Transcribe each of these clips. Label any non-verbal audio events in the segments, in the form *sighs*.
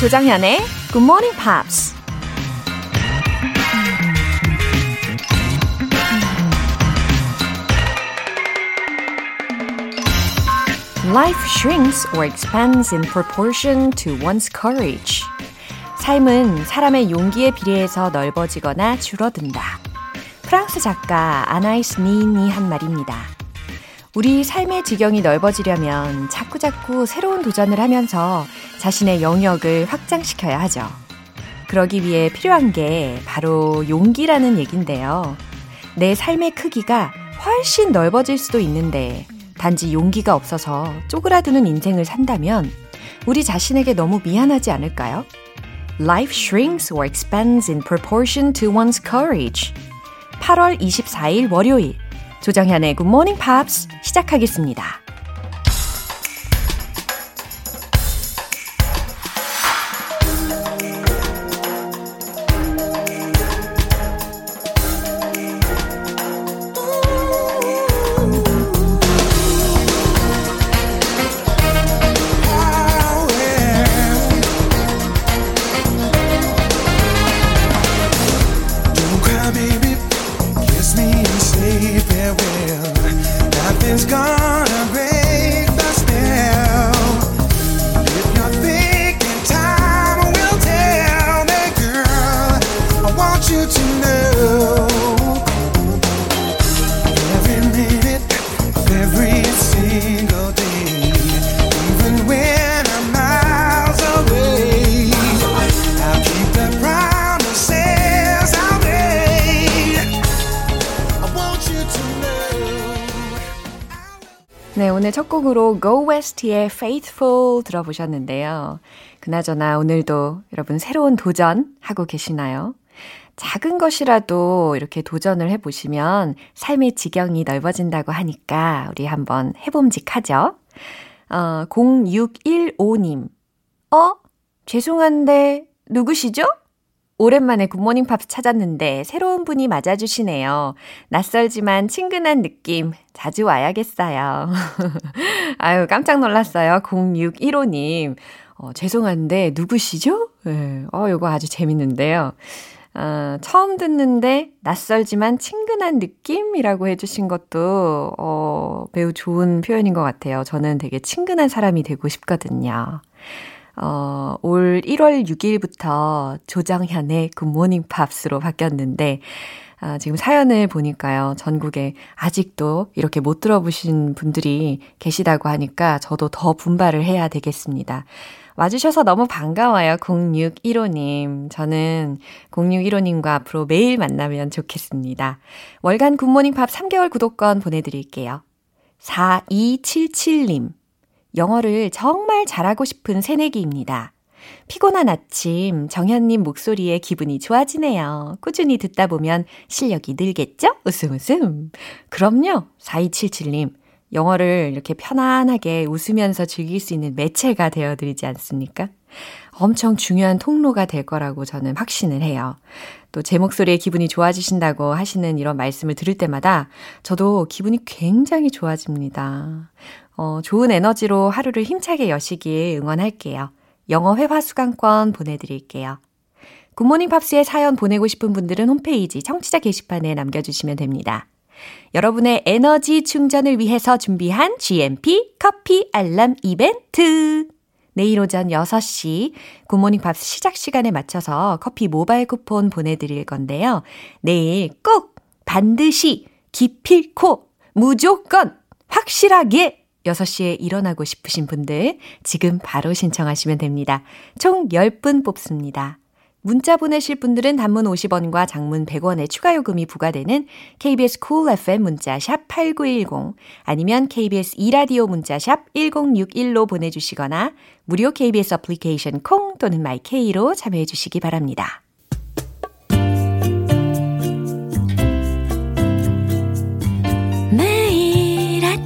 조정현의 Good Morning Pops. Life shrinks or expands in proportion to one's courage. 삶은 사람의 용기에 비례해서 넓어지거나 줄어든다. 프랑스 작가 아나이스 닌이 한 말입니다. 우리 삶의 지경이 넓어지려면 자꾸자꾸 새로운 도전을 하면서 자신의 영역을 확장시켜야 하죠. 그러기 위해 필요한 게 바로 용기라는 얘긴데요. 내 삶의 크기가 훨씬 넓어질 수도 있는데 단지 용기가 없어서 쪼그라드는 인생을 산다면 우리 자신에게 너무 미안하지 않을까요? Life shrinks or expands in proportion to one's courage. 8월 24일 월요일 조정현의 Good Morning Pops 시작하겠습니다. 오늘 첫 곡으로 Go West의 Faithful 들어보셨는데요. 그나저나 오늘도 여러분 새로운 도전 하고 계시나요? 작은 것이라도 이렇게 도전을 해보시면 삶의 지경이 넓어진다고 하니까 우리 한번 해봄직하죠? 어, 0615님. 어? 죄송한데, 누구시죠? 오랜만에 굿모닝 팝스 찾았는데 새로운 분이 맞아주시네요. 낯설지만 친근한 느낌. 자주 와야겠어요. *laughs* 아유, 깜짝 놀랐어요. 0615님. 어, 죄송한데, 누구시죠? 네, 어, 요거 아주 재밌는데요. 어, 처음 듣는데 낯설지만 친근한 느낌이라고 해주신 것도, 어, 매우 좋은 표현인 것 같아요. 저는 되게 친근한 사람이 되고 싶거든요. 어, 올 1월 6일부터 조정현의 굿모닝 팝스로 바뀌었는데, 아, 지금 사연을 보니까요, 전국에 아직도 이렇게 못 들어보신 분들이 계시다고 하니까 저도 더 분발을 해야 되겠습니다. 와주셔서 너무 반가워요, 0615님. 저는 0615님과 앞으로 매일 만나면 좋겠습니다. 월간 굿모닝 팝 3개월 구독권 보내드릴게요. 4277님. 영어를 정말 잘하고 싶은 새내기입니다. 피곤한 아침, 정현님 목소리에 기분이 좋아지네요. 꾸준히 듣다 보면 실력이 늘겠죠? 웃음 웃음. 그럼요. 4277님. 영어를 이렇게 편안하게 웃으면서 즐길 수 있는 매체가 되어드리지 않습니까? 엄청 중요한 통로가 될 거라고 저는 확신을 해요. 또 제 목소리에 기분이 좋아지신다고 하시는 이런 말씀을 들을 때마다 저도 기분이 굉장히 좋아집니다. 어, 좋은 에너지로 하루를 힘차게 여시길 응원할게요. 영어 회화 수강권 보내드릴게요. 굿모닝 팝스에 사연 보내고 싶은 분들은 홈페이지 청취자 게시판에 남겨주시면 됩니다. 여러분의 에너지 충전을 위해서 준비한 GMP 커피 알람 이벤트. 내일 오전 6시 굿모닝 팝스 시작 시간에 맞춰서 커피 모바일 쿠폰 보내드릴 건데요. 내일 꼭 반드시 기필코 무조건 확실하게 6시에 일어나고 싶으신 분들 지금 바로 신청하시면 됩니다. 총 10분 뽑습니다. 문자 보내실 분들은 단문 50원과 장문 100원의 추가 요금이 부과되는 KBS cool FM 문자 샵 8910 아니면 KBS 2라디오 문자 샵 1061로 보내 주시거나 무료 KBS 애플리케이션 콩 또는 my K로 참여해 주시기 바랍니다.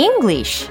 English.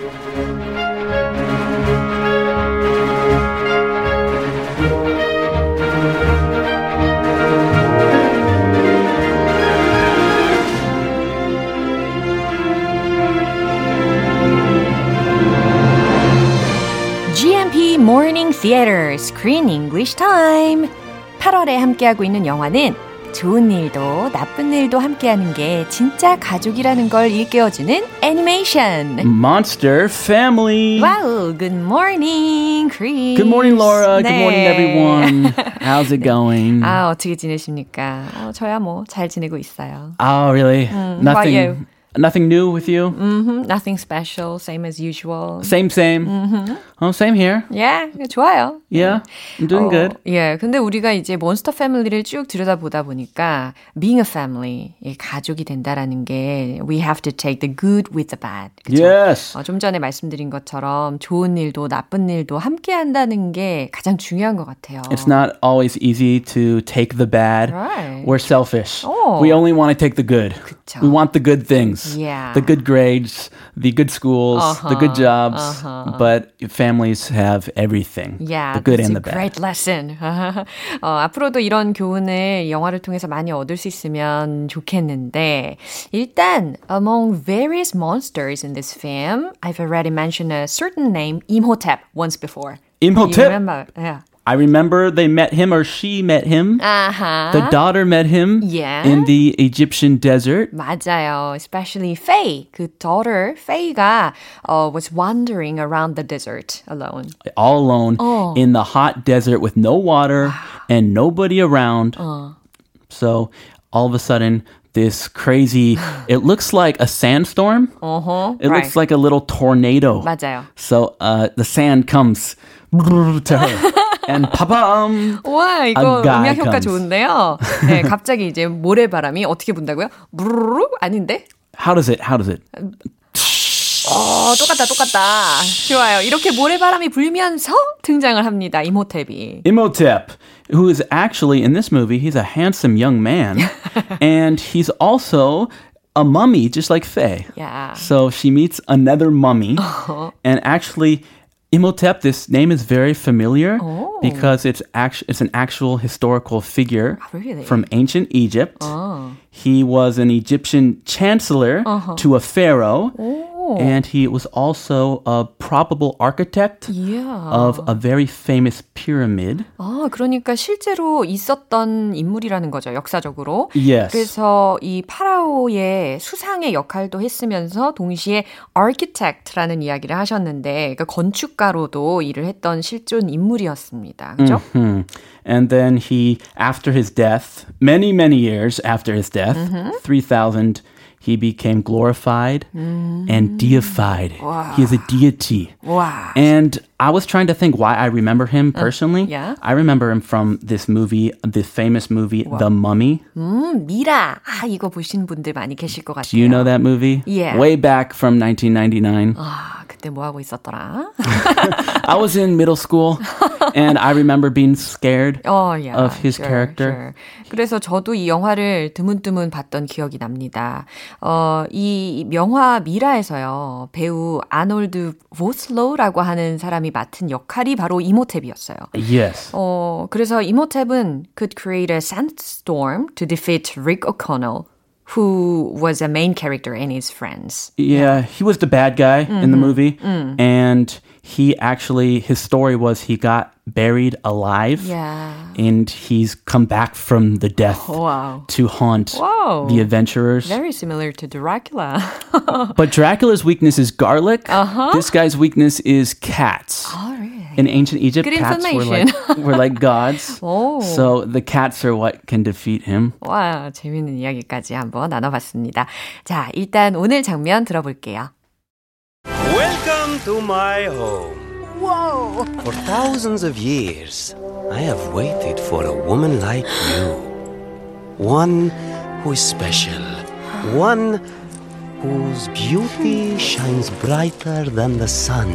Morning Theater Screen English Time. 8월에 함께하고 있는 영화는 좋은 일도 나쁜 일도 함께하는 게 진짜 가족이라는 걸 일깨워주는 애니메이션. Monster Family. 와우, good morning, Chris. Good morning, Laura. Good morning, 네. everyone. How's it going? 아, 어떻게 지내십니까? 어, 저야 뭐 잘 지내고 있어요. oh, really? about Nothing. you? Nothing new with you? Mhm, nothing special, same as usual. Same, same. Oh, same here. Yeah, 좋아요. Yeah, I'm doing 어, good. 예, 근데 우리가 이제 몬스터 패밀리를 쭉 들여다보다 보니까 being a family, 이 가족이 된다라는 게 we have to take the good with the bad. 그쵸? Yes. 어, 좀 전에 말씀드린 것처럼 좋은 일도 나쁜 일도 함께 한다는 게 가장 중요한 것 같아요. It's not always easy to take the bad. Right. We're selfish. Oh. We only want to take the good. 그쵸. We want the good things. Yeah. The good grades, the good schools, the good jobs. uh-huh. But families have everything. Yeah, the good that's and a the bad. great lesson. *laughs* 어, 앞으로도 이런 교훈을 영화를 통해서 많이 얻을 수 있으면 좋겠는데 일단 among various monsters in this film, I've already mentioned a certain name, Imhotep, once before. You Imhotep. remember? Yeah. I remember they met him or she met him. 아하. The daughter met him Yeah. in the Egyptian desert. 맞아요. Especially Faye, 그 daughter Faye가 uh, was wandering around the desert alone. all alone Oh. in the hot desert with no water *sighs* and nobody around. Uh. So all of a sudden, this crazy, *sighs* it looks like a sandstorm. Uh-huh. It looks like a little tornado. 맞아요. So uh, the sand comes *laughs* to her. *laughs* and papa 와, 이거 A guy 음향 효과 comes. 좋은데요. 네, 갑자기 이제 모래바람이 어떻게 분다고요? 부르르 아닌데? how does it, how does it? 어, 똑같다, 똑같다. 좋아요. 이렇게 모래바람이 불면서 등장을 합니다. 이모탭이. Imhotep, who is actually in this movie, he's a handsome young man. *laughs* and he's also a mummy, just like Faye. Yeah. So she meets another mummy. And actually, Imhotep, this name is very familiar oh. because it's act- it's an actual historical figure oh, really? from ancient Egypt. Oh. He was an Egyptian chancellor uh-huh. to a pharaoh. And he was also a probable architect Yeah. of a very famous pyramid. 아, 그러니까 실제로 있었던 인물이라는 거죠, 역사적으로. Yes. 그래서 이 파라오의 수상의 역할도 했으면서 동시에 architect라는 이야기를 하셨는데, 그러니까 건축가로도 일을 했던 실존 인물이었습니다. 그죠? Hmm. And then he, after his death, many, many years after his death, 3000, he became glorified and deified. He is a deity. 와. And I was trying to think why I remember him personally. yeah. I remember him from this movie, the famous movie, The Mummy. 음, 미라. 아, 이거 보신 분들 많이 계실 것 같아요. Do you know that movie? Yeah. Way back from 1999. 아, 그때 뭐 하고 있었더라? I was in middle school and I remember being scared 어, yeah, of his sure, character. sure. 그래서 저도 이 영화를 드문드문 봤던 기억이 납니다. 어, 이 명화 미라에서요, 배우 아놀드 보슬로우라고 하는 사람이 맡은 역할이 바로 이모탭이었어요. Yes. 어, 그래서 이모탭은 could create a sandstorm to defeat Rick O'Connell, who was a main character and his friends. Yeah, he was the bad guy in the Mm-hmm. movie. Mm. And he actually, his story was he got buried alive. Yeah. And he's come back from the death Wow. to haunt Wow. the adventurers. Very similar to Dracula. *laughs* But Dracula's weakness is garlic. This guy's weakness is cats. oh, really? In ancient Egypt, Good cats were information. like, *laughs* were like gods. *laughs* Oh. So the cats are what can defeat him. 와, 재밌는 이야기까지 한번 나눠봤습니다. 자, 일단 오늘 장면 들어볼게요. Welcome to my home. Whoa! For thousands of years, I have waited for a woman like you. One who is special. One whose beauty shines brighter than the sun.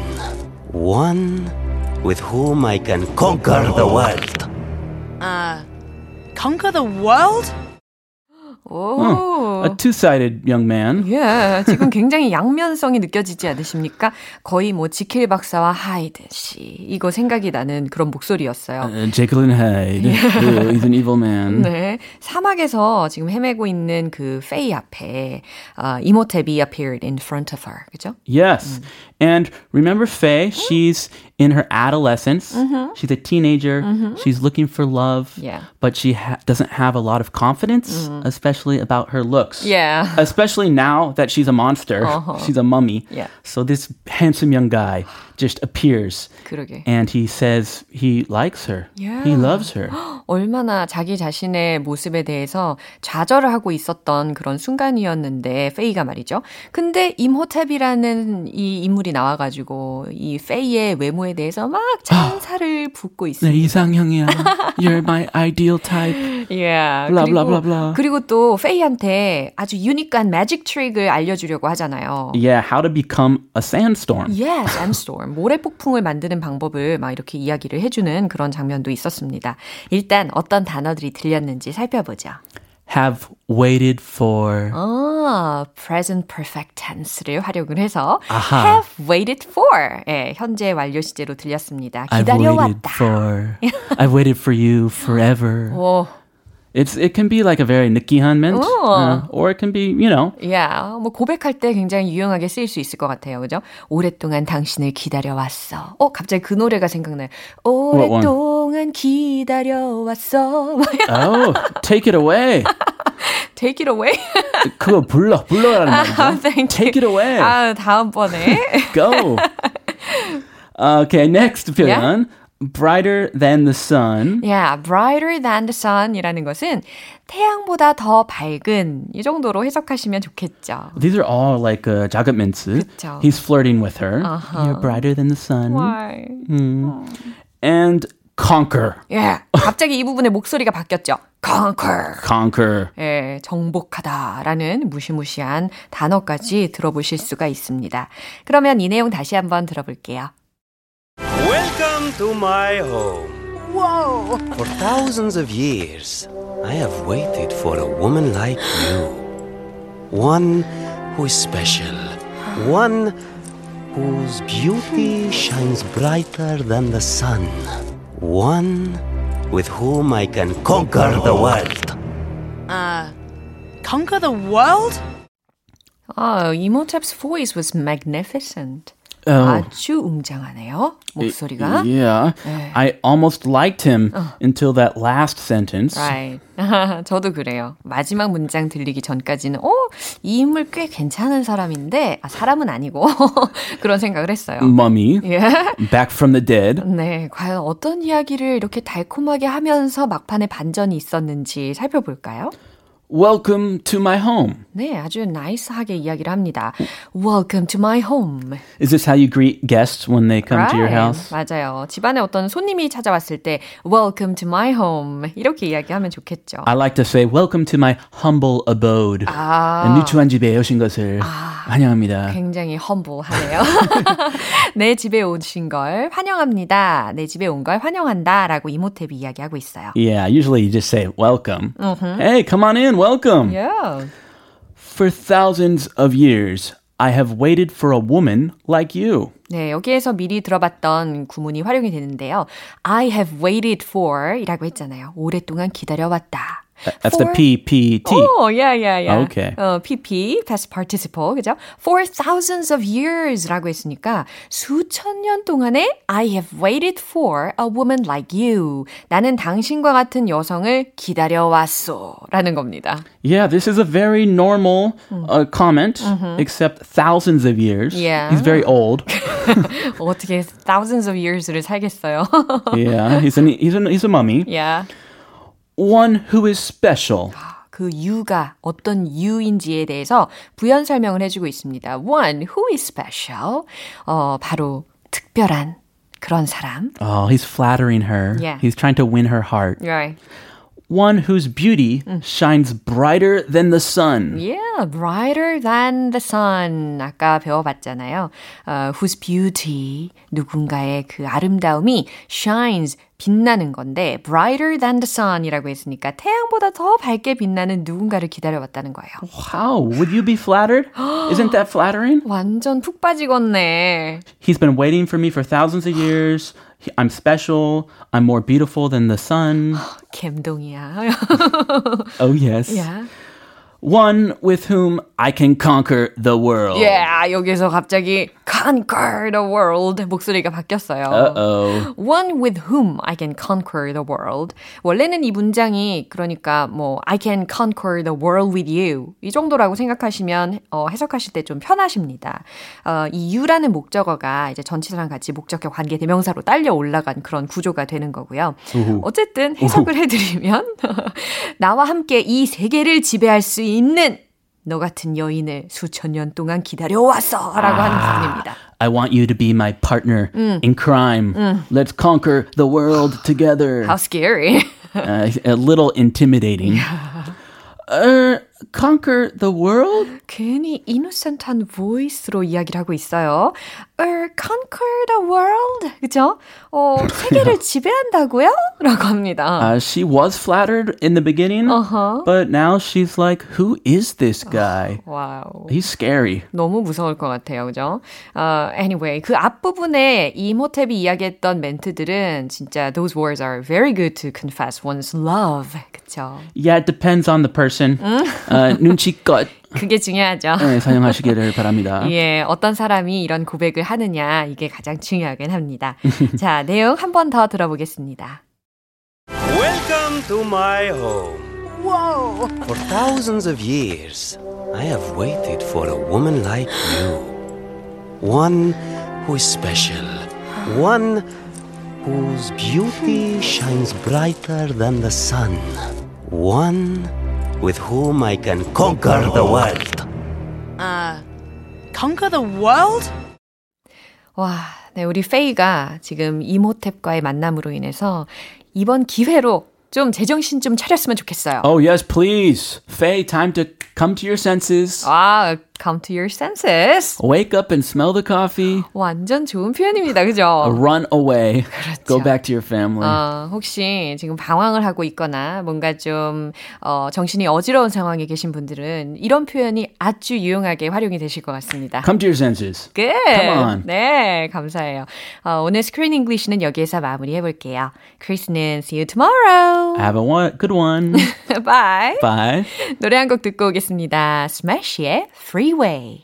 One with whom I can conquer the world. Uh, conquer the world? 오. A two-sided young man. 예, 지금 굉장히 양면성이 느껴지지 않으십니까? 거의 뭐 지킬 박사와 하이드 씨 이거 생각이 나는 그런 목소리였어요. Uh, Jekyll and Hyde. Uh, he's an evil man. 네, 사막에서 지금 헤매고 있는 그 페이 앞에 uh, 이모테비 appeared in front of her, 그죠? Yes. And remember Faye, she's in her adolescence. She's a teenager. She's looking for love. Yeah. But she ha- doesn't have a lot of confidence, especially about her looks. Yeah. Especially now that she's a monster. She's a mummy. Yeah. So this handsome young guy just appears 그러게. and he says he likes her. He Yeah. loves her. 얼마나 자기 자신의 모습에 대해서 좌절을 하고 있었던 그런 순간이었는데 페이가 말이죠. 근데 임호탭이라는 이 인물이 나와 가지고 이 페이의 외모에 대해서 막 찬사를 붓고 내 있습니다. 이상형이야. You're my ideal type. Yeah. Blah, 그리고, blah, blah, blah. 그리고 또 페이한테 아주 유니크한 매직 트릭을 알려주려고 하잖아요. Yeah, how to become a sandstorm. Yes, sandstorm. 모래 폭풍을 만드는 방법을 막 이렇게 이야기를 해주는 그런 장면도 있었습니다. 일단 어떤 단어들이 들렸는지 살펴보죠. Have waited for. 아, present perfect tense를 활용을 해서 아하. have waited for 예, 현재 완료 시제로 들렸습니다. I've waited 기다려왔다. for. I've waited for you forever. 오, It's it can be like a very 느끼한 ment, uh, or it can be you know 야, 뭐 고백할 때 굉장히 유용하게 쓰일 수 있을 것 같아요. 그죠? 오랫동안 당신을 기다려왔어. 어, 갑자기 그 노래가 생각나요. 오랫동안 기다려왔어. oh take it away. Take it away. 그거 불러 불러라는 말이죠. You. Take it away. 아, 다음번에. Go. okay, next 표현. Brighter than the sun. Yeah, brighter than the sun이라는 것은 태양보다 더 밝은 이 정도로 해석하시면 좋겠죠. These are all like uh, 멘트. 그쵸. He's flirting with her. You're brighter than the sun. Why? And conquer. 예, 갑자기 이 부분에 목소리가 바뀌었죠. conquer. Conquer. 예, 정복하다라는 무시무시한 단어까지 들어보실 수가 있습니다. 그러면 이 내용 다시 한번 들어볼게요. Welcome to my home. Whoa! For thousands of years, I have waited for a woman like you. One who is special. One whose beauty shines brighter than the sun. One with whom I can conquer the world. Uh, conquer the world? Oh, Imhotep's voice was magnificent. Oh. 아주 웅장하네요. 목소리가. Yeah. I almost liked him until that last sentence. Right. *laughs* 저도 그래요. 마지막 문장 들리기 전까지는 어, 이 인물 꽤 괜찮은 사람인데 아, 사람은 아니고 *laughs* 그런 생각을 했어요. Mummy, 예. back from the dead. 네, 과연 어떤 이야기를 이렇게 달콤하게 하면서 막판에 반전이 있었는지 살펴볼까요? Welcome to my home. 네, 아주 나이스하게 이야기를 합니다. Welcome to my home. Is this how you greet guests when they come to your Right. house? 맞아요. 집안에 어떤 손님이 찾아왔을 때 Welcome to my home 이렇게 이야기하면 좋겠죠. I like to say welcome to my humble abode. 아. 누추한 집에 오신 것을 환영합니다. 굉장히 humble하네요. 내 집에 오신 걸 환영합니다. 내 집에 온 걸 환영한다라고 이모탭이 이야기하고 있어요. Yeah, usually you just say welcome. Hey, come on in, welcome. Yeah. For thousands of years, I have waited for a woman like you. 네, 여기에서 미리 들어봤던 구문이 활용이 되는데요. I have waited for 이라고 했잖아요. 오랫동안 기다려왔다. That's For- the PPT. 오, yeah, yeah, yeah. Okay. 어, PP, past participle, 그죠? For thousands of years라고 했으니까 수천 년 동안에 I have waited for a woman like you. 나는 당신과 같은 여성을 기다려왔어. 라는 겁니다. Yeah, this is a very normal uh, comment, except thousands of years. Yeah. He's very old. *laughs* 어떻게 *laughs* thousands of years를 살겠어요? yeah, he's, an, he's, an, he's a mummy. yeah. One who is special. 그 유가 어떤 유인지에 대해서 부연 설명을 해주고 있습니다. One who is special. 어, 바로 특별한 그런 사람. Oh, he's flattering her. Yeah. He's trying to win her heart. Right. one whose beauty shines brighter than the sun. Yeah, brighter than the sun. 아까 배워봤잖아요. 어, whose beauty, 누군가의 그 아름다움이 shines, 빛나는 건데 brighter than the sun이라고 했으니까 태양보다 더 밝게 빛나는 누군가를 기다려봤다는 거예요. How would you be flattered? *gasps* Isn't that flattering? 완전 푹 빠지겠네. He's been waiting for me for thousands of years. He- I'm special. I'm more beautiful than the sun. *gasps* 감동이야. *laughs* Oh, yes. yeah. One with whom I can conquer the world. Yeah, 여기서 갑자기 conquer the world 목소리가 바뀌었어요. Uh-oh. One with whom I can conquer the world. 원래는 이 문장이 그러니까 뭐 I can conquer the world with you 이 정도라고 생각하시면 어, 해석하실 때 좀 편하십니다. 어, 이 you라는 목적어가 이제 전치사랑 같이 목적격 관계 대명사로 딸려 올라간 그런 구조가 되는 거고요. 어쨌든 해석을 해드리면 *laughs* 나와 함께 이 세계를 지배할 수 있는 너 같은 여인을 수천 년 동안 기다려왔어 라고 하는 부분입니다. I want you to be my partner in crime. Let's conquer the world *sighs* together. How scary. *laughs* Uh, a little intimidating. *laughs* Uh, conquer the world? 괜히 이노센트한 보이스로 이야기를 하고 있어요. Er, conquer the world. 그죠? 어, 세계를 *laughs* 지배한다고요? 라고 합니다. Uh, she was flattered in the beginning, Uh-huh. but now she's like, who is this guy? 와우. He's scary. 너무 무서울 것 같아요. 그죠? 어, anyway, 그 앞부분에 이모탭이 이야기했던 멘트들은 진짜 those words are very good to confess one's love. 그쵸? Yeah, it depends on the person. *laughs* Uh, 눈치껏 그게 중요하죠. 네, 사용하시기를 바랍니다. 예, 어떤 사람이 이런 고백을 하느냐, 이게 가장 중요하긴 합니다. 자, 내용 한 번 더 들어보겠습니다. Welcome to my home. Whoa! For thousands of years, I have waited for a woman like you. One who is special. One whose beauty shines brighter than the sun. One with whom I can conquer the world. Uh, conquer the world? 와, 네, 우리 페이가 지금 이모탭과의 만남으로 인해서 이번 기회로 좀 제정신 좀 차렸으면 좋겠어요. Oh, yes, please. Faye, time to come to your senses. 아, come to your senses. Wake up and smell the coffee. 완전 좋은 표현입니다. 그죠? Run away. Go 그렇죠. back to your family. 어, 혹시 지금 방황을 하고 있거나 뭔가 좀 어, 정신이 어지러운 상황에 계신 분들은 이런 표현이 아주 유용하게 활용이 되실 것 같습니다. Come to your senses. Good. Come on. 네, 감사해요. 어, 오늘 Screen English는 여기에서 마무리해 볼게요. 크리스는 see you tomorrow. Have a one, good one. Bye. Bye. 노래 한 곡 듣고 오겠습니다. Smash의 Freeway.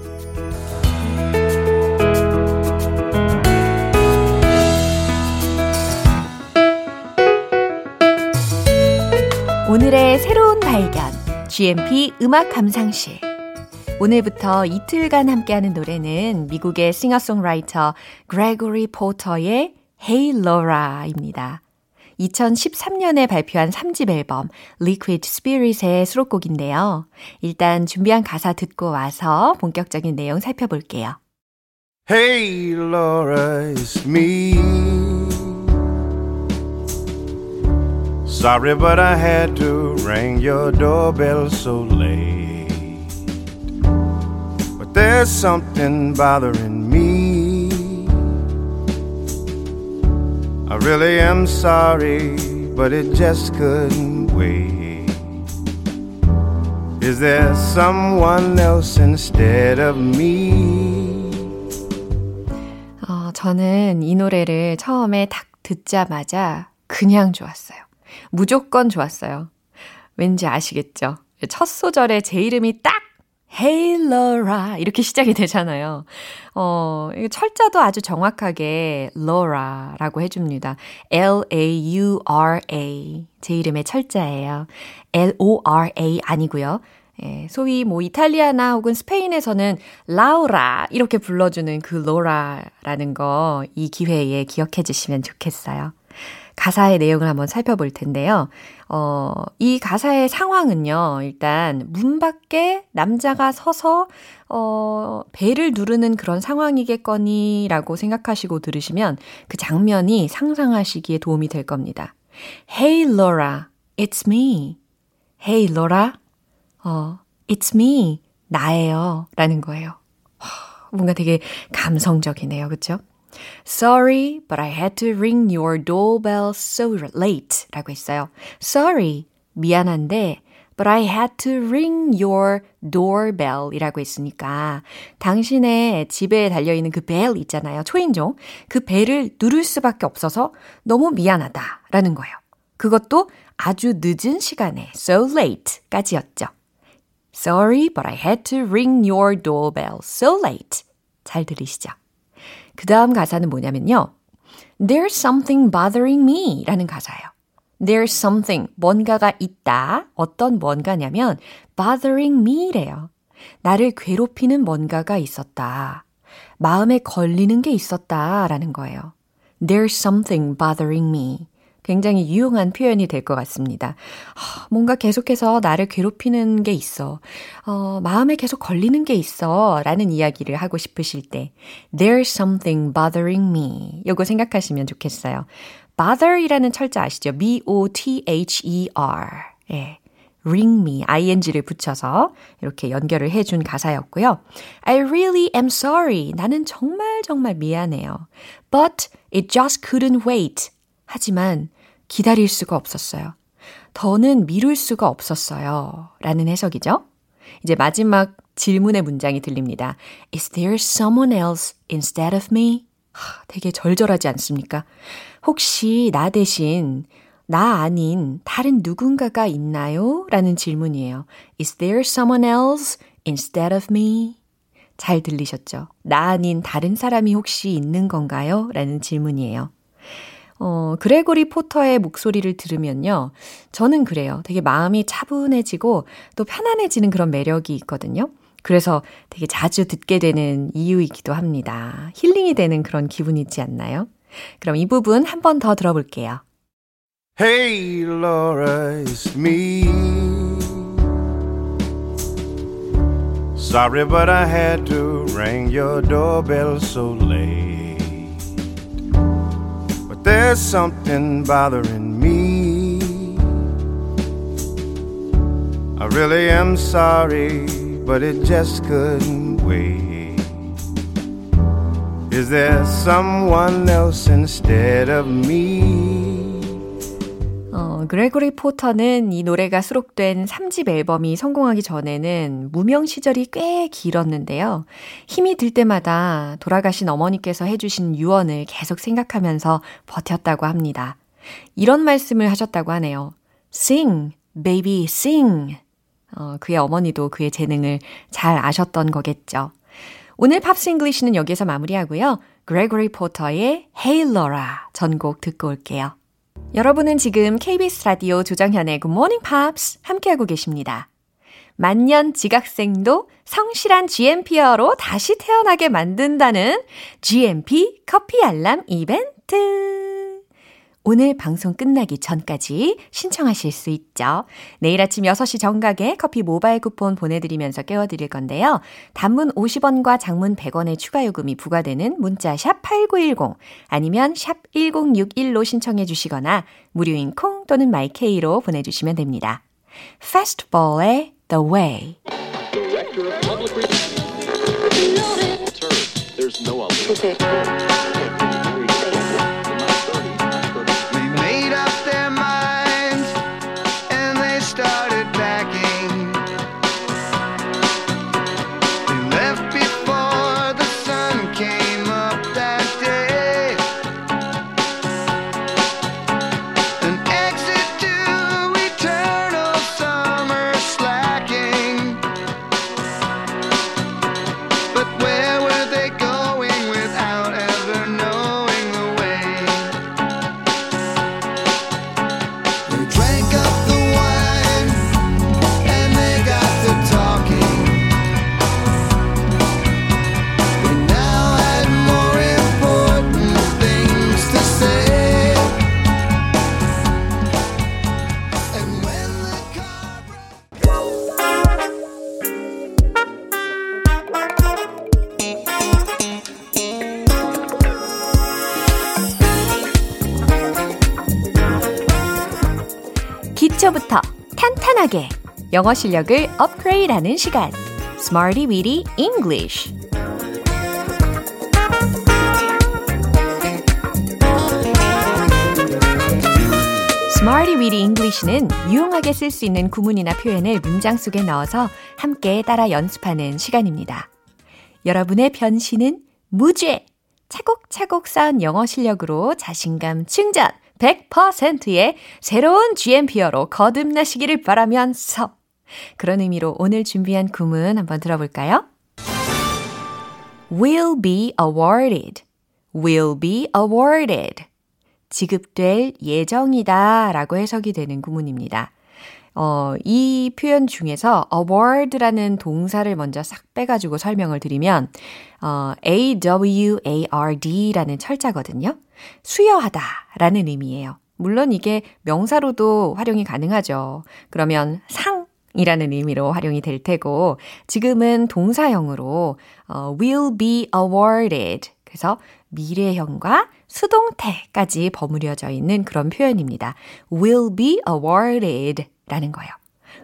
오늘의 새로운 발견 GMP 음악 감상실 오늘부터 이틀간 함께하는 노래는 미국의 싱어송라이터 그레고리 포터의 Hey Laura입니다. 2013년에 발표한 3집 앨범 Liquid Spirit의 수록곡인데요. 일단 준비한 가사 듣고 와서 본격적인 내용 살펴볼게요. Hey, Laura, it's me. Sorry, but I had to ring your doorbell so late. But there's something bothering me. I really am sorry, but it just couldn't wait. Is there someone else instead of me? 어, 저는 이 노래를 처음에 딱 듣자마자 그냥 좋았어요. 무조건 좋았어요. 왠지 아시겠죠? 첫 소절에 제 이름이 딱 Hey Laura 이렇게 시작이 되잖아요. 어, 철자도 아주 정확하게 Laura라고 해줍니다. L-A-U-R-A 제 이름의 철자예요. L-O-R-A 아니고요. 예, 소위 뭐 이탈리아나 혹은 스페인에서는 라우라 이렇게 불러주는 그 로라라는 거 이 기회에 기억해 주시면 좋겠어요. 가사의 내용을 한번 살펴볼 텐데요. 어, 이 가사의 상황은요, 일단 문 밖에 남자가 서서, 어, 벨을 누르는 그런 상황이겠거니 라고 생각하시고 들으시면 그 장면이 상상하시기에 도움이 될 겁니다. Hey Laura, it's me. Hey Laura, 어, it's me. 나예요. 라는 거예요. 하, 뭔가 되게 감성적이네요. 그쵸? Sorry, but I had to ring your doorbell so late. 라고 했어요. Sorry, 미안한데, but I had to ring your doorbell 이라고 했으니까, 당신의 집에 달려있는 그 벨 있잖아요. 초인종. 그 벨을 누를 수밖에 없어서 너무 미안하다. 라는 거예요. 그것도 아주 늦은 시간에, so late 까지였죠. Sorry, but I had to ring your doorbell so late. 잘 들으시죠? 그 다음 가사는 뭐냐면요. There's something bothering me 라는 가사예요. There's something, 뭔가가 있다. 어떤 뭔가냐면 bothering me래요. 나를 괴롭히는 뭔가가 있었다. 마음에 걸리는 게 있었다. 라는 거예요. There's something bothering me. 굉장히 유용한 표현이 될 것 같습니다. 뭔가 계속해서 나를 괴롭히는 게 있어. 어, 마음에 계속 걸리는 게 있어. 라는 이야기를 하고 싶으실 때, there's something bothering me. 요거 생각하시면 좋겠어요. bother 이라는 철자 아시죠? B-O-T-H-E-R. 예. ring me, ing를 붙여서 이렇게 연결을 해준 가사였고요. I really am sorry. 나는 정말 정말 미안해요. But it just couldn't wait. 하지만 기다릴 수가 없었어요. 더는 미룰 수가 없었어요. 라는 해석이죠. 이제 마지막 질문의 문장이 들립니다. Is there someone else instead of me? 하, 되게 절절하지 않습니까? 혹시 나 대신 나 아닌 다른 누군가가 있나요? 라는 질문이에요. Is there someone else instead of me? 잘 들리셨죠? 나 아닌 다른 사람이 혹시 있는 건가요? 라는 질문이에요. 어, 그레고리 포터의 목소리를 들으면요. 저는 그래요. 되게 마음이 차분해지고 또 편안해지는 그런 매력이 있거든요. 그래서 되게 자주 듣게 되는 이유이기도 합니다. 힐링이 되는 그런 기분이 있지 않나요? 그럼 이 부분 한 번 더 들어볼게요. Hey, Laura, it's me. Sorry, but I had to ring your doorbell so late. There's something bothering me. I really am sorry, but it just couldn't wait. Is there someone else instead of me? 어, 그레고리 포터는 이 노래가 수록된 3집 앨범이 성공하기 전에는 무명 시절이 꽤 길었는데요. 힘이 들 때마다 돌아가신 어머니께서 해주신 유언을 계속 생각하면서 버텼다고 합니다. 이런 말씀을 하셨다고 하네요. Sing, baby, sing. 어, 그의 어머니도 그의 재능을 잘 아셨던 거겠죠. 오늘 Pops English는 여기서 마무리하고요. 그레고리 포터의 Hey Laura 전곡 듣고 올게요. 여러분은 지금 KBS 라디오 조정현의 Good Morning Pops 함께하고 계십니다. 만년 지각생도 성실한 GMP어로 다시 태어나게 만든다는 GMP 커피 알람 이벤트. 오늘 방송 끝나기 전까지 신청하실 수 있죠. 내일 아침 6시 정각에 커피 모바일 쿠폰 보내드리면서 깨워드릴 건데요. 단문 50원과 장문 100원의 추가 요금이 부과되는 문자 샵 8910 아니면 샵 1061로 신청해 주시거나 무료인 콩 또는 마이케이로 보내주시면 됩니다. Fastball의 The Way 영어 실력을 업그레이드하는 시간 Smarty Weedy English Smarty Weedy English는 유용하게 쓸 수 있는 구문이나 표현을 문장 속에 넣어서 함께 따라 연습하는 시간입니다. 여러분의 변신은 무죄! 차곡차곡 쌓은 영어 실력으로 자신감 충전 100%의 새로운 GMP어로 거듭나시기를 바라면서 그런 의미로 오늘 준비한 구문 한번 들어볼까요? will be awarded, will be awarded. 지급될 예정이다 라고 해석이 되는 구문입니다. 어, 이 표현 중에서 award라는 동사를 먼저 싹 빼가지고 설명을 드리면, 어, award라는 철자거든요. 수여하다 라는 의미예요. 물론 이게 명사로도 활용이 가능하죠. 그러면 상 이라는 의미로 활용이 될 테고, 지금은 동사형으로, 어, will be awarded. 그래서 미래형과 수동태까지 버무려져 있는 그런 표현입니다. will be awarded 라는 거예요.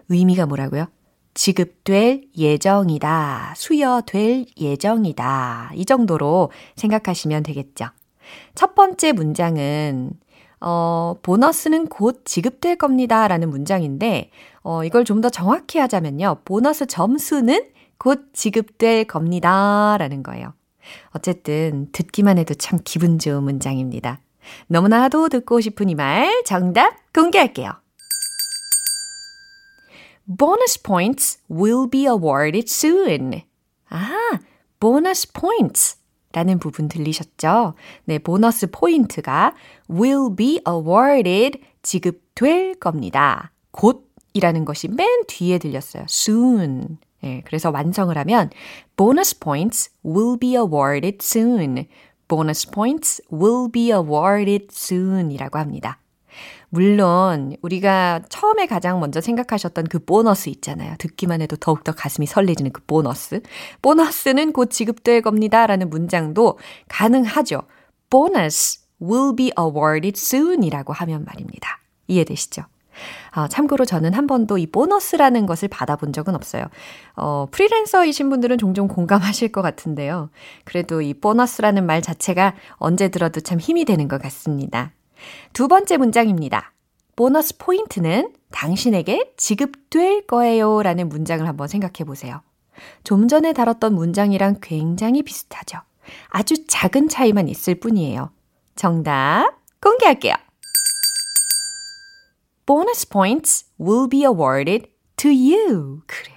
의미가 뭐라고요? 지급될 예정이다. 수여될 예정이다. 이 정도로 생각하시면 되겠죠. 첫 번째 문장은 어, 보너스는 곧 지급될 겁니다. 라는 문장인데, 어, 이걸 좀 더 정확히 하자면요. 보너스 점수는 곧 지급될 겁니다. 라는 거예요. 어쨌든 듣기만 해도 참 기분 좋은 문장입니다. 너무나도 듣고 싶은 이 말 정답 공개할게요. Bonus points will be awarded soon. 아, bonus points 라는 부분 들리셨죠? 네, 보너스 포인트가 will be awarded 지급될 겁니다. 곧 이라는 것이 맨 뒤에 들렸어요. soon. 예, 그래서 완성을 하면 bonus points will be awarded soon. bonus points will be awarded soon 이라고 합니다. 물론 우리가 처음에 가장 먼저 생각하셨던 그 보너스 있잖아요. 듣기만 해도 더욱더 가슴이 설레지는 그 보너스. 보너스는 곧 지급될 겁니다. 라는 문장도 가능하죠. bonus will be awarded soon 이라고 하면 말입니다. 이해되시죠? 아, 참고로 저는 한 번도 이 보너스라는 것을 받아본 적은 없어요. 어, 프리랜서이신 분들은 종종 공감하실 것 같은데요. 그래도 이 보너스라는 말 자체가 언제 들어도 참 힘이 되는 것 같습니다. 두 번째 문장입니다. 보너스 포인트는 당신에게 지급될 거예요 라는 문장을 한번 생각해 보세요. 좀 전에 다뤘던 문장이랑 굉장히 비슷하죠. 아주 작은 차이만 있을 뿐이에요. 정답 공개할게요. Bonus points will be awarded to you. 그래요.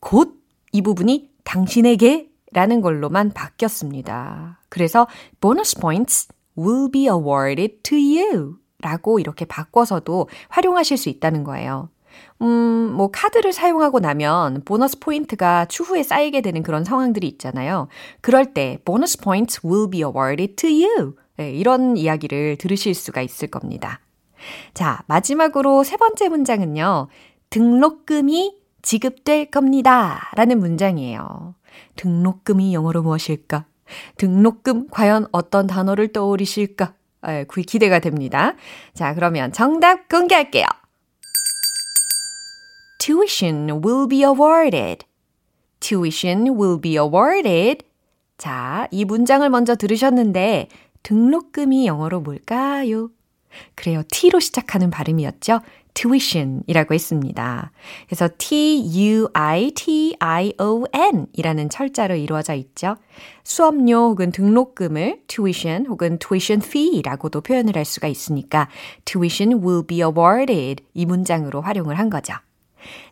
곧 이 부분이 당신에게 라는 걸로만 바뀌었습니다. 그래서 bonus points will be awarded to you 라고 이렇게 바꿔서도 활용하실 수 있다는 거예요. 음, 뭐, 카드를 사용하고 나면 보너스 포인트가 추후에 쌓이게 되는 그런 상황들이 있잖아요. 그럴 때, bonus points will be awarded to you. 네, 이런 이야기를 들으실 수가 있을 겁니다. 자, 마지막으로 세 번째 문장은요. 등록금이 지급될 겁니다. 라는 문장이에요. 등록금이 영어로 무엇일까? 등록금 과연 어떤 단어를 떠올리실까? 아, 그 기대가 됩니다. 자, 그러면 정답 공개할게요. Tuition will be awarded. Tuition will be awarded. 자, 이 문장을 먼저 들으셨는데 등록금이 영어로 뭘까요? 그래요. T로 시작하는 발음이었죠. tuition이라고 했습니다. 그래서 T-U-I-T-I-O-N 이라는 철자로 이루어져 있죠. 수업료 혹은 등록금을 tuition 혹은 tuition fee라고도 표현을 할 수가 있으니까 tuition will be awarded 이 문장으로 활용을 한 거죠.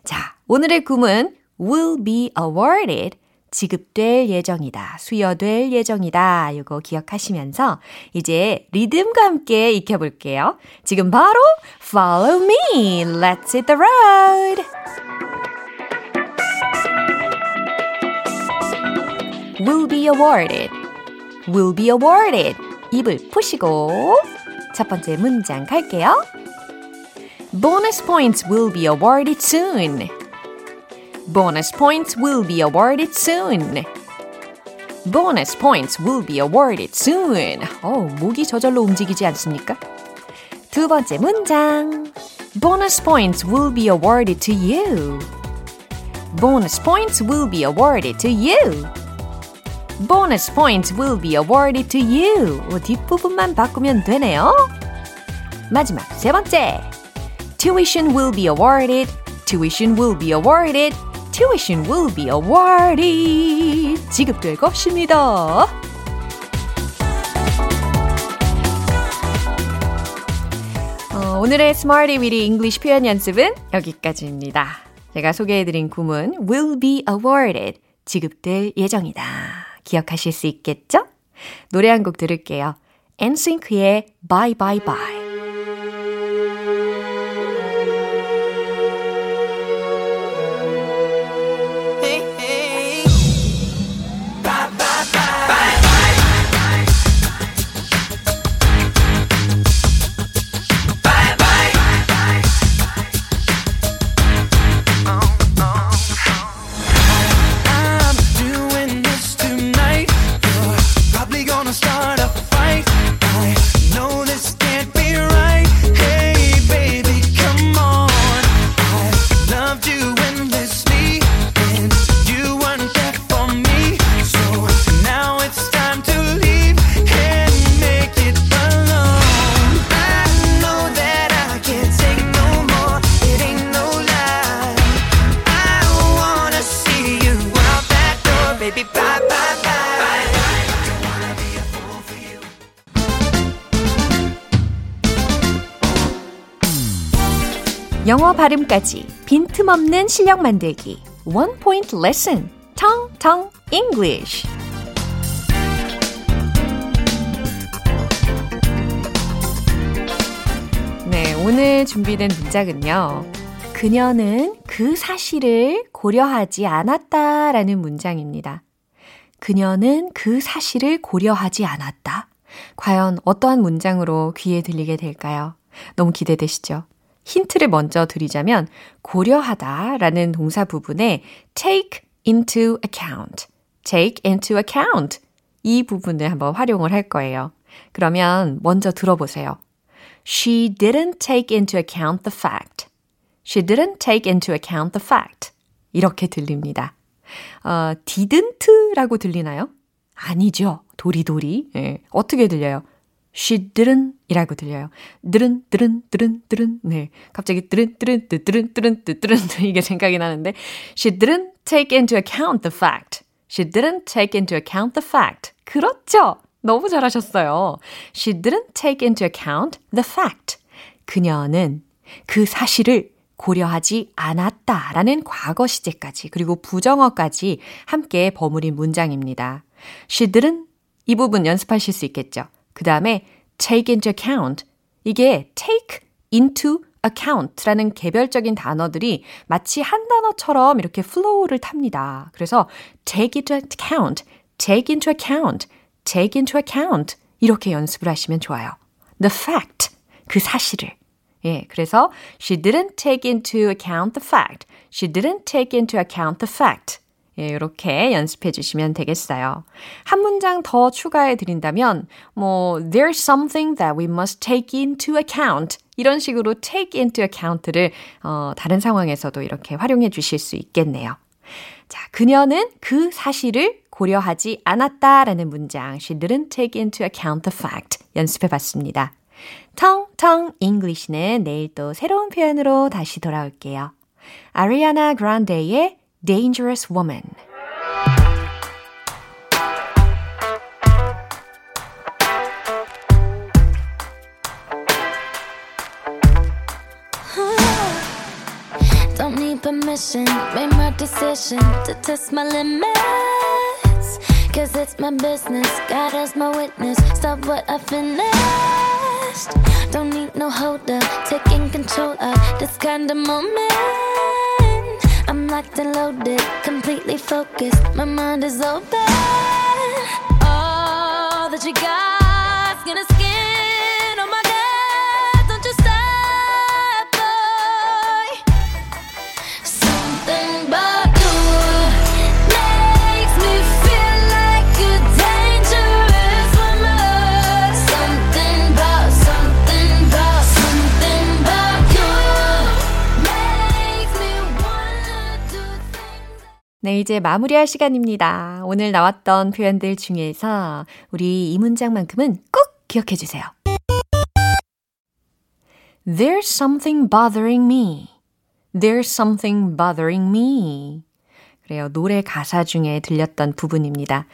자, 오늘의 구문 will be awarded 지급될 예정이다, 수여될 예정이다. 이거 기억하시면서 이제 리듬과 함께 익혀볼게요. 지금 바로 follow me. Let's hit the road. will be awarded. will be awarded. 입을 푸시고 첫 번째 문장 갈게요. Bonus points will be awarded soon. Bonus points will be awarded soon. Bonus points will be awarded soon. 어, 목이 저절로 움직이지 않습니까? 두 번째 문장. Bonus points will be awarded to you. Bonus points will be awarded to you. Bonus points will be awarded to you. 어, 뒷부분만 바꾸면 되네요. 마지막 세 번째. Tuition will be awarded. Tuition will be awarded. Tuition will be awarded. 지급될 것입니다. 어, 오늘의 Smarty Weedy English 표현 연습은 여기까지입니다. 제가 소개해드린 구문 will be awarded. 지급될 예정이다. 기억하실 수 있겠죠? 노래 한 곡 들을게요. NSYNC의 Bye Bye Bye. 발음까지 빈틈없는 실력 만들기. Point lesson. Tong Tong English. 네, 오늘 준비된 문장은요. 그녀는 그 사실을 고려하지 않았다 라는 문장입니다. 그녀는 그 사실을 고려하지 않았다. 과연 어떠한 문장으로 귀에 들리게 될까요? 너무 기대되시죠? 힌트를 먼저 드리자면 고려하다 라는 동사 부분에 take into account, take into account 이 부분을 한번 활용을 할 거예요. 그러면 먼저 들어보세요. She didn't take into account the fact. She didn't take into account the fact. 이렇게 들립니다. 어, didn't라고 들리나요? 아니죠. 도리도리. 예. 어떻게 들려요? Didn't 이라고 들려요. 드른, 드른, 드른, 드른. 네. 갑자기 드른, 드른, 드른, 드른, 드른. 이게 생각이 나는데. She didn't take into account the fact. She didn't take into account the fact. 그렇죠. 너무 잘하셨어요. She didn't take into account the fact. 그녀는 그 사실을 고려하지 않았다 라는 과거 시제까지 그리고 부정어까지 함께 버무린 문장입니다. She didn't 이 부분 연습하실 수 있겠죠. 그 다음에 take into account 이게 take into account라는 개별적인 단어들이 마치 한 단어처럼 이렇게 플로우를 탑니다. 그래서 take into account, take into account, take into account 이렇게 연습을 하시면 좋아요. The fact, 그 사실을. 예, 그래서 she didn't take into account the fact. She didn't take into account the fact. 예, 이렇게 연습해 주시면 되겠어요. 한 문장 더 추가해 드린다면, 뭐, there's something that we must take into account. 이런 식으로 take into account를, 어, 다른 상황에서도 이렇게 활용해 주실 수 있겠네요. 자, 그녀는 그 사실을 고려하지 않았다라는 문장. She didn't take into account the fact. 연습해 봤습니다. 텅텅 English는 내일 또 새로운 표현으로 다시 돌아올게요. 아리아나 그란데의 Dangerous Woman. Don't need permission, made my decision to test my limits. Cause it's my business, God as my witness. Stop what I finished. Don't need no holder, taking control of this kind of moment. I'm locked and loaded, completely focused. My mind is open. All that you got's gonna 네, 이제 마무리할 시간입니다. 오늘 나왔던 표현들 중에서 우리 이 문장만큼은 꼭 기억해 주세요. There's something bothering me. There's something bothering me. 그래요. 노래 가사 중에 들렸던 부분입니다.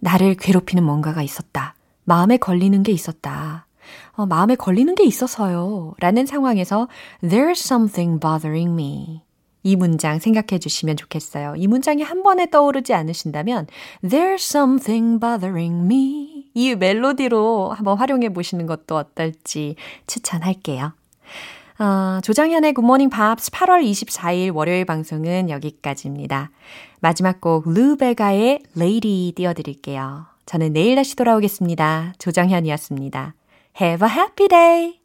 나를 괴롭히는 뭔가가 있었다. 마음에 걸리는 게 있었다. 어, 마음에 걸리는 게 있어서요. 라는 상황에서 There's something bothering me. 이 문장 생각해 주시면 좋겠어요. 이 문장이 한 번에 떠오르지 않으신다면 There's something bothering me 이 멜로디로 한번 활용해 보시는 것도 어떨지 추천할게요. 아, 조장현의 굿모닝 팝스 8월 24일 월요일 방송은 여기까지입니다. 마지막 곡 루베가의 Lady 띄워드릴게요. 저는 내일 다시 돌아오겠습니다. 조장현이었습니다. Have a happy day!